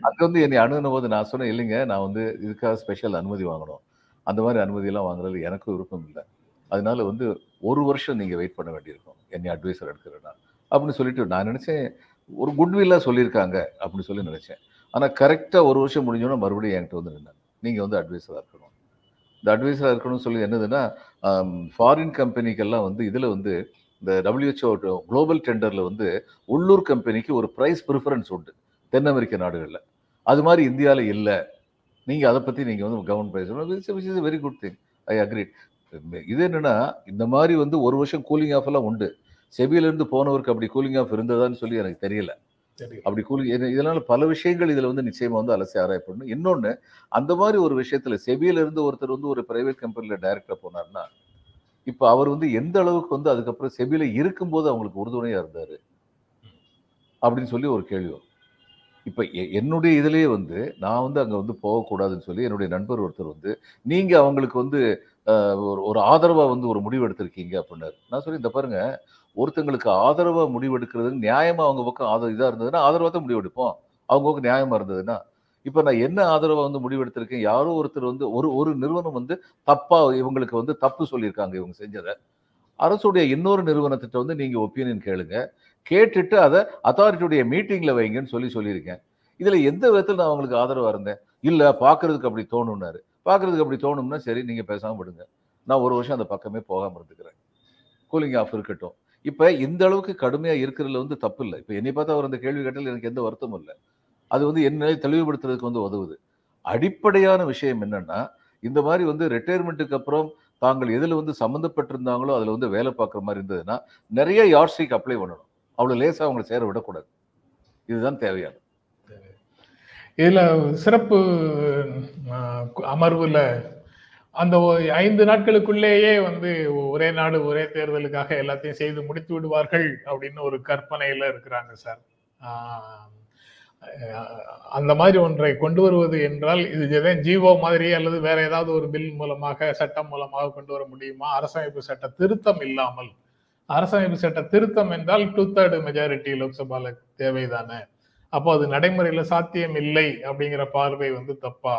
அது வந்து என்னை அணுகுன போது நான் சொன்னேன் இல்லைங்க நான் வந்து இதுக்காக ஸ்பெஷல் அனுமதி வாங்கணும். அந்த மாதிரி அனுமதியெல்லாம் வாங்குறது எனக்கும் விருப்பம் இல்லை. அதனால வந்து ஒரு வருஷம் நீங்கள் வெயிட் பண்ண வேண்டியிருக்கும். என்னை அட்வைசர் எடுக்கிறேன்னா அப்படின்னு சொல்லிட்டு நான் நினச்சேன் ஒரு குட்வில்லாக சொல்லியிருக்காங்க அப்படின்னு சொல்லி நினச்சேன். ஆனால் கரெக்டாக ஒரு வருஷம் முடிஞ்சோன்னா மறுபடியும் என்கிட்ட வந்து நின்று நீங்கள் வந்து அட்வைஸராக இருக்கணும். இந்த அட்வைஸராக இருக்கணும்னு சொல்லி என்னதுன்னா ஃபாரின் கம்பெனிக்கெல்லாம் வந்து இதில் வந்து இந்த டபிள்யூஹெச்ஓ குளோபல் டெண்டரில் வந்து உள்ளூர் கம்பெனிக்கு ஒரு ப்ரைஸ் ப்ரிஃபரன்ஸ் உண்டு தென் அமெரிக்க நாடுகளில். அது மாதிரி இந்தியாவில் இல்லை. நீங்கள் அதை பற்றி நீங்கள் வந்து government price which is very good thing I agreed இது என்னென்னா இந்த மாதிரி வந்து ஒரு வருஷம் கூலிங் ஆஃப் எல்லாம் உண்டு. செபியிலேருந்து போனவருக்கு அப்படி கூலிங் ஆஃப் இருந்ததான்னு சொல்லி எனக்கு தெரியல. அப்படி கூலி இதனால பல விஷயங்கள் இதுல வந்து நிச்சயமா வந்து அலசி ஆராயப்படணும். இன்னொன்னு அந்த மாதிரி ஒரு விஷயத்துல செபியில இருந்து ஒருத்தர் வந்து ஒரு பிரைவேட் கம்பெனில டைரக்டா போனார்னா இப்ப அவர் வந்து எந்த அளவுக்கு வந்து அதுக்கப்புறம் செபியில இருக்கும்போது அவங்களுக்கு உறுதுணையா இருந்தாரு? அப்படின்னு சொல்லி ஒரு கேள்வி இப்ப எ- என்னுடைய இதுலயே வந்து நான் வந்து அங்க வந்து போகக்கூடாதுன்னு சொல்லி என்னுடைய நண்பர் ஒருத்தர் வந்து நீங்க அவங்களுக்கு வந்து ஒரு ஒரு ஆதரவா வந்து ஒரு முடிவு எடுத்திருக்கீங்க அப்படின்னாரு. நான் சொல்லி இந்த பாருங்க ஒருத்தங்களுக்கு ஆதரவாக முடிவெடுக்கிறது நியாயமாக அவங்க பக்கம் ஆதரவு இதாக இருந்ததுன்னா ஆதரவாக தான் முடிவெடுப்போம். அவங்க பக்கம் நியாயமாக இருந்ததுன்னா. இப்போ நான் என்ன ஆதரவை வந்து முடிவெடுத்திருக்கேன்? யாரோ ஒருத்தர் வந்து ஒரு ஒரு நிறுவனம் வந்து தப்பாக இவங்களுக்கு வந்து தப்பு சொல்லியிருக்காங்க இவங்க செஞ்சதை. அரசுடைய இன்னொரு நிறுவனத்திட்ட வந்து நீங்கள் ஒப்பீனியன் கேளுங்க. கேட்டுட்டு அதை அத்தாரிட்டியுடைய மீட்டிங்கில் வைங்கன்னு சொல்லி சொல்லியிருக்கேன். இதில் எந்த விதத்தில் நான் அவங்களுக்கு ஆதரவாக இருந்தேன்? இல்லை பார்க்குறதுக்கு அப்படி தோணுன்னாரு பார்க்குறதுக்கு அப்படி தோணும்னா சரி நீங்கள் பேசாமல் விடுங்க. நான் ஒரு வருஷம் அந்த பக்கமே போகாம இருந்துக்கிறேன். கூலிங் ஆஃப் இருக்கட்டும். இப்போ இந்த அளவுக்கு கடுமையாக இருக்கிறதுல வந்து தப்பு இல்லை. இப்போ என்னை பார்த்தா அவர் அந்த கேள்வி கேட்டால் எனக்கு எந்த வருத்தமும் இல்லை. அது வந்து என்ன தெளிவுபடுத்துறதுக்கு வந்து உதவுது. அடிப்படையான விஷயம் என்னன்னா இந்த மாதிரி வந்து ரிட்டையர்மெண்ட்டுக்கு அப்புறம் தாங்கள் எதில் வந்து சம்மந்தப்பட்டிருந்தாங்களோ அதில் வந்து வேலை பார்க்குற மாதிரி இருந்ததுன்னா நிறைய யார்ஸ்டிக் அப்ளை பண்ணணும். அவ்வளோ லேசாக அவங்களை சேர விடக்கூடாது. இதுதான் தேவையானது. இதில் சிறப்பு அமர்வில் அந்த ஐந்து நாட்களுக்குள்ளேயே வந்து ஒரே நாடு ஒரே தேர்தலுக்காக எல்லாத்தையும் செய்து முடித்து விடுவார்கள் அப்படின்னு ஒரு கற்பனையில இருக்கிறாங்க சார். அந்த மாதிரி ஒன்றை கொண்டு வருவது என்றால் இது எதாவது ஜீவோ மாதிரி அல்லது வேற ஏதாவது ஒரு பில் மூலமாக சட்டம் மூலமாக கொண்டு வர முடியுமா? அரசமைப்பு சட்ட திருத்தம் இல்லாமல். அரசமைப்பு சட்ட திருத்தம் என்றால் டூ தேர்டு மெஜாரிட்டி லோக்சபால தேவைதானே. அப்போ அது நடைமுறையில சாத்தியம் இல்லை அப்படிங்கிற பார்வை வந்து தப்பா?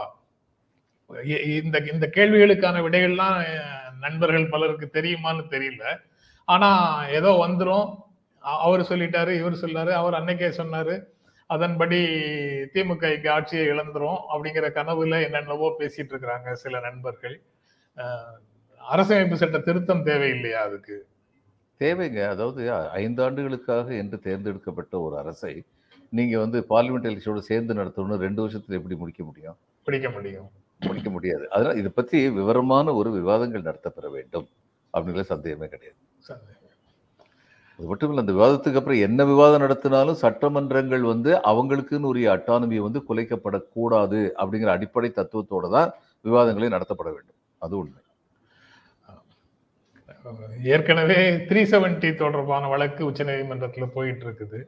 இந்த இந்த கேள்விகளுக்கான விடைகள்லாம் நண்பர்கள் பலருக்கு தெரியுமான்னு தெரியல. ஆனா ஏதோ வந்துரும். அ- அவர் சொல்லிட்டாரு இவர் சொல்லாரு அவர் அன்னைக்கே சொன்னாரு. அதன்படி திமுக ஆட்சியை இழந்துரும் அப்படிங்கிற கனவுல என்னென்னவோ பேசிட்டு இருக்கிறாங்க சில நண்பர்கள். அரசமைப்பு சட்ட திருத்தம் தேவையில்லையா அதுக்கு? தேவைங்க. அதாவது ஐந்து ஆண்டுகளுக்காக என்று தேர்ந்தெடுக்கப்பட்ட ஒரு அரசை நீங்க வந்து பார்லிமெண்ட் எலெக்ஷனோட சேர்ந்து நடத்தணும்னு ரெண்டு வருஷத்துல எப்படி முடிக்க முடியும்? பிடிக்க முடியும். முடிக்க முடியாது. அதனால் இதை பற்றி விவரமான ஒரு விவாதங்கள் நடத்தப்பெற வேண்டும் அப்படிங்கிற சந்தேகமே கிடையாது. அது மட்டும் இல்லை அந்த விவாதத்துக்கு அப்புறம் என்ன விவாதம் நடத்தினாலும் சட்டமன்றங்கள் வந்து அவங்களுக்குன்னு உரிய அட்டானமியை வந்து குலைக்கப்படக்கூடாது அப்படிங்கிற அடிப்படை தத்துவத்தோடு தான் விவாதங்களே நடத்தப்பட வேண்டும். அது உண்மை. ஏற்கனவே த்ரீ செவன்டி தொடர்பான வழக்கு உச்சநீதிமன்றத்தில் போயிட்டு இருக்குது.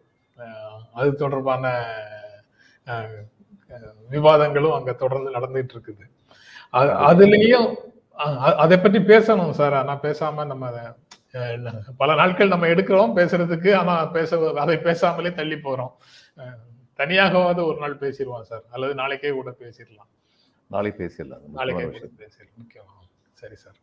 அது தொடர்பான விவாதங்களும் அங்க தொடர்ந்து நடந்துட்டு இருக்குது அதுலயும் அதை பற்றி பேசணும் சார். ஆனா பேசாம நம்ம பல நாட்கள் நம்ம எடுக்கிறோம் பேசுறதுக்கு. ஆனா பேச அதை பேசாமலே தள்ளி போறோம். அஹ், தனியாகவாவது ஒரு நாள் பேசிடுவோம் சார். அல்லது நாளைக்கே கூட பேசிடலாம். நாளை பேசிடலாம். நாளைக்கே. பேசிடலாம். முக்கியம். சரி சார்.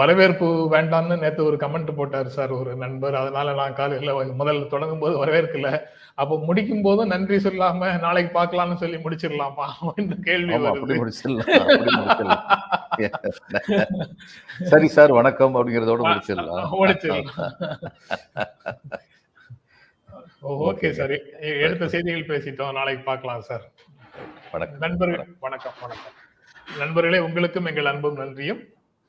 வரவேற்பு வேண்டாம்னு நேத்து ஒரு கமெண்ட் போட்டார் சார் ஒரு நண்பர். அதனால நான் காலையில முதல்ல தொடங்கும் போது வரவேற்கல. அப்போ முடிக்கும் போதும் நன்றி சொல்லாம நாளைக்கு பார்க்கலாம்னு சொல்லி முடிச்சிடலாமா என்று கேள்வி சரி சார் வணக்கம் அப்படிங்கறதோட முடிச்சிடலாம். முடிச்சிடலாம். ஓகே சார் எடுத்த செய்திகள் பேசிட்டோம். நாளைக்கு பார்க்கலாம் சார் வணக்கம் நண்பர்கள் வணக்கம் வணக்கம். நண்பர்களே உங்களுக்கும் எங்கள் அன்பும் நன்றியும்.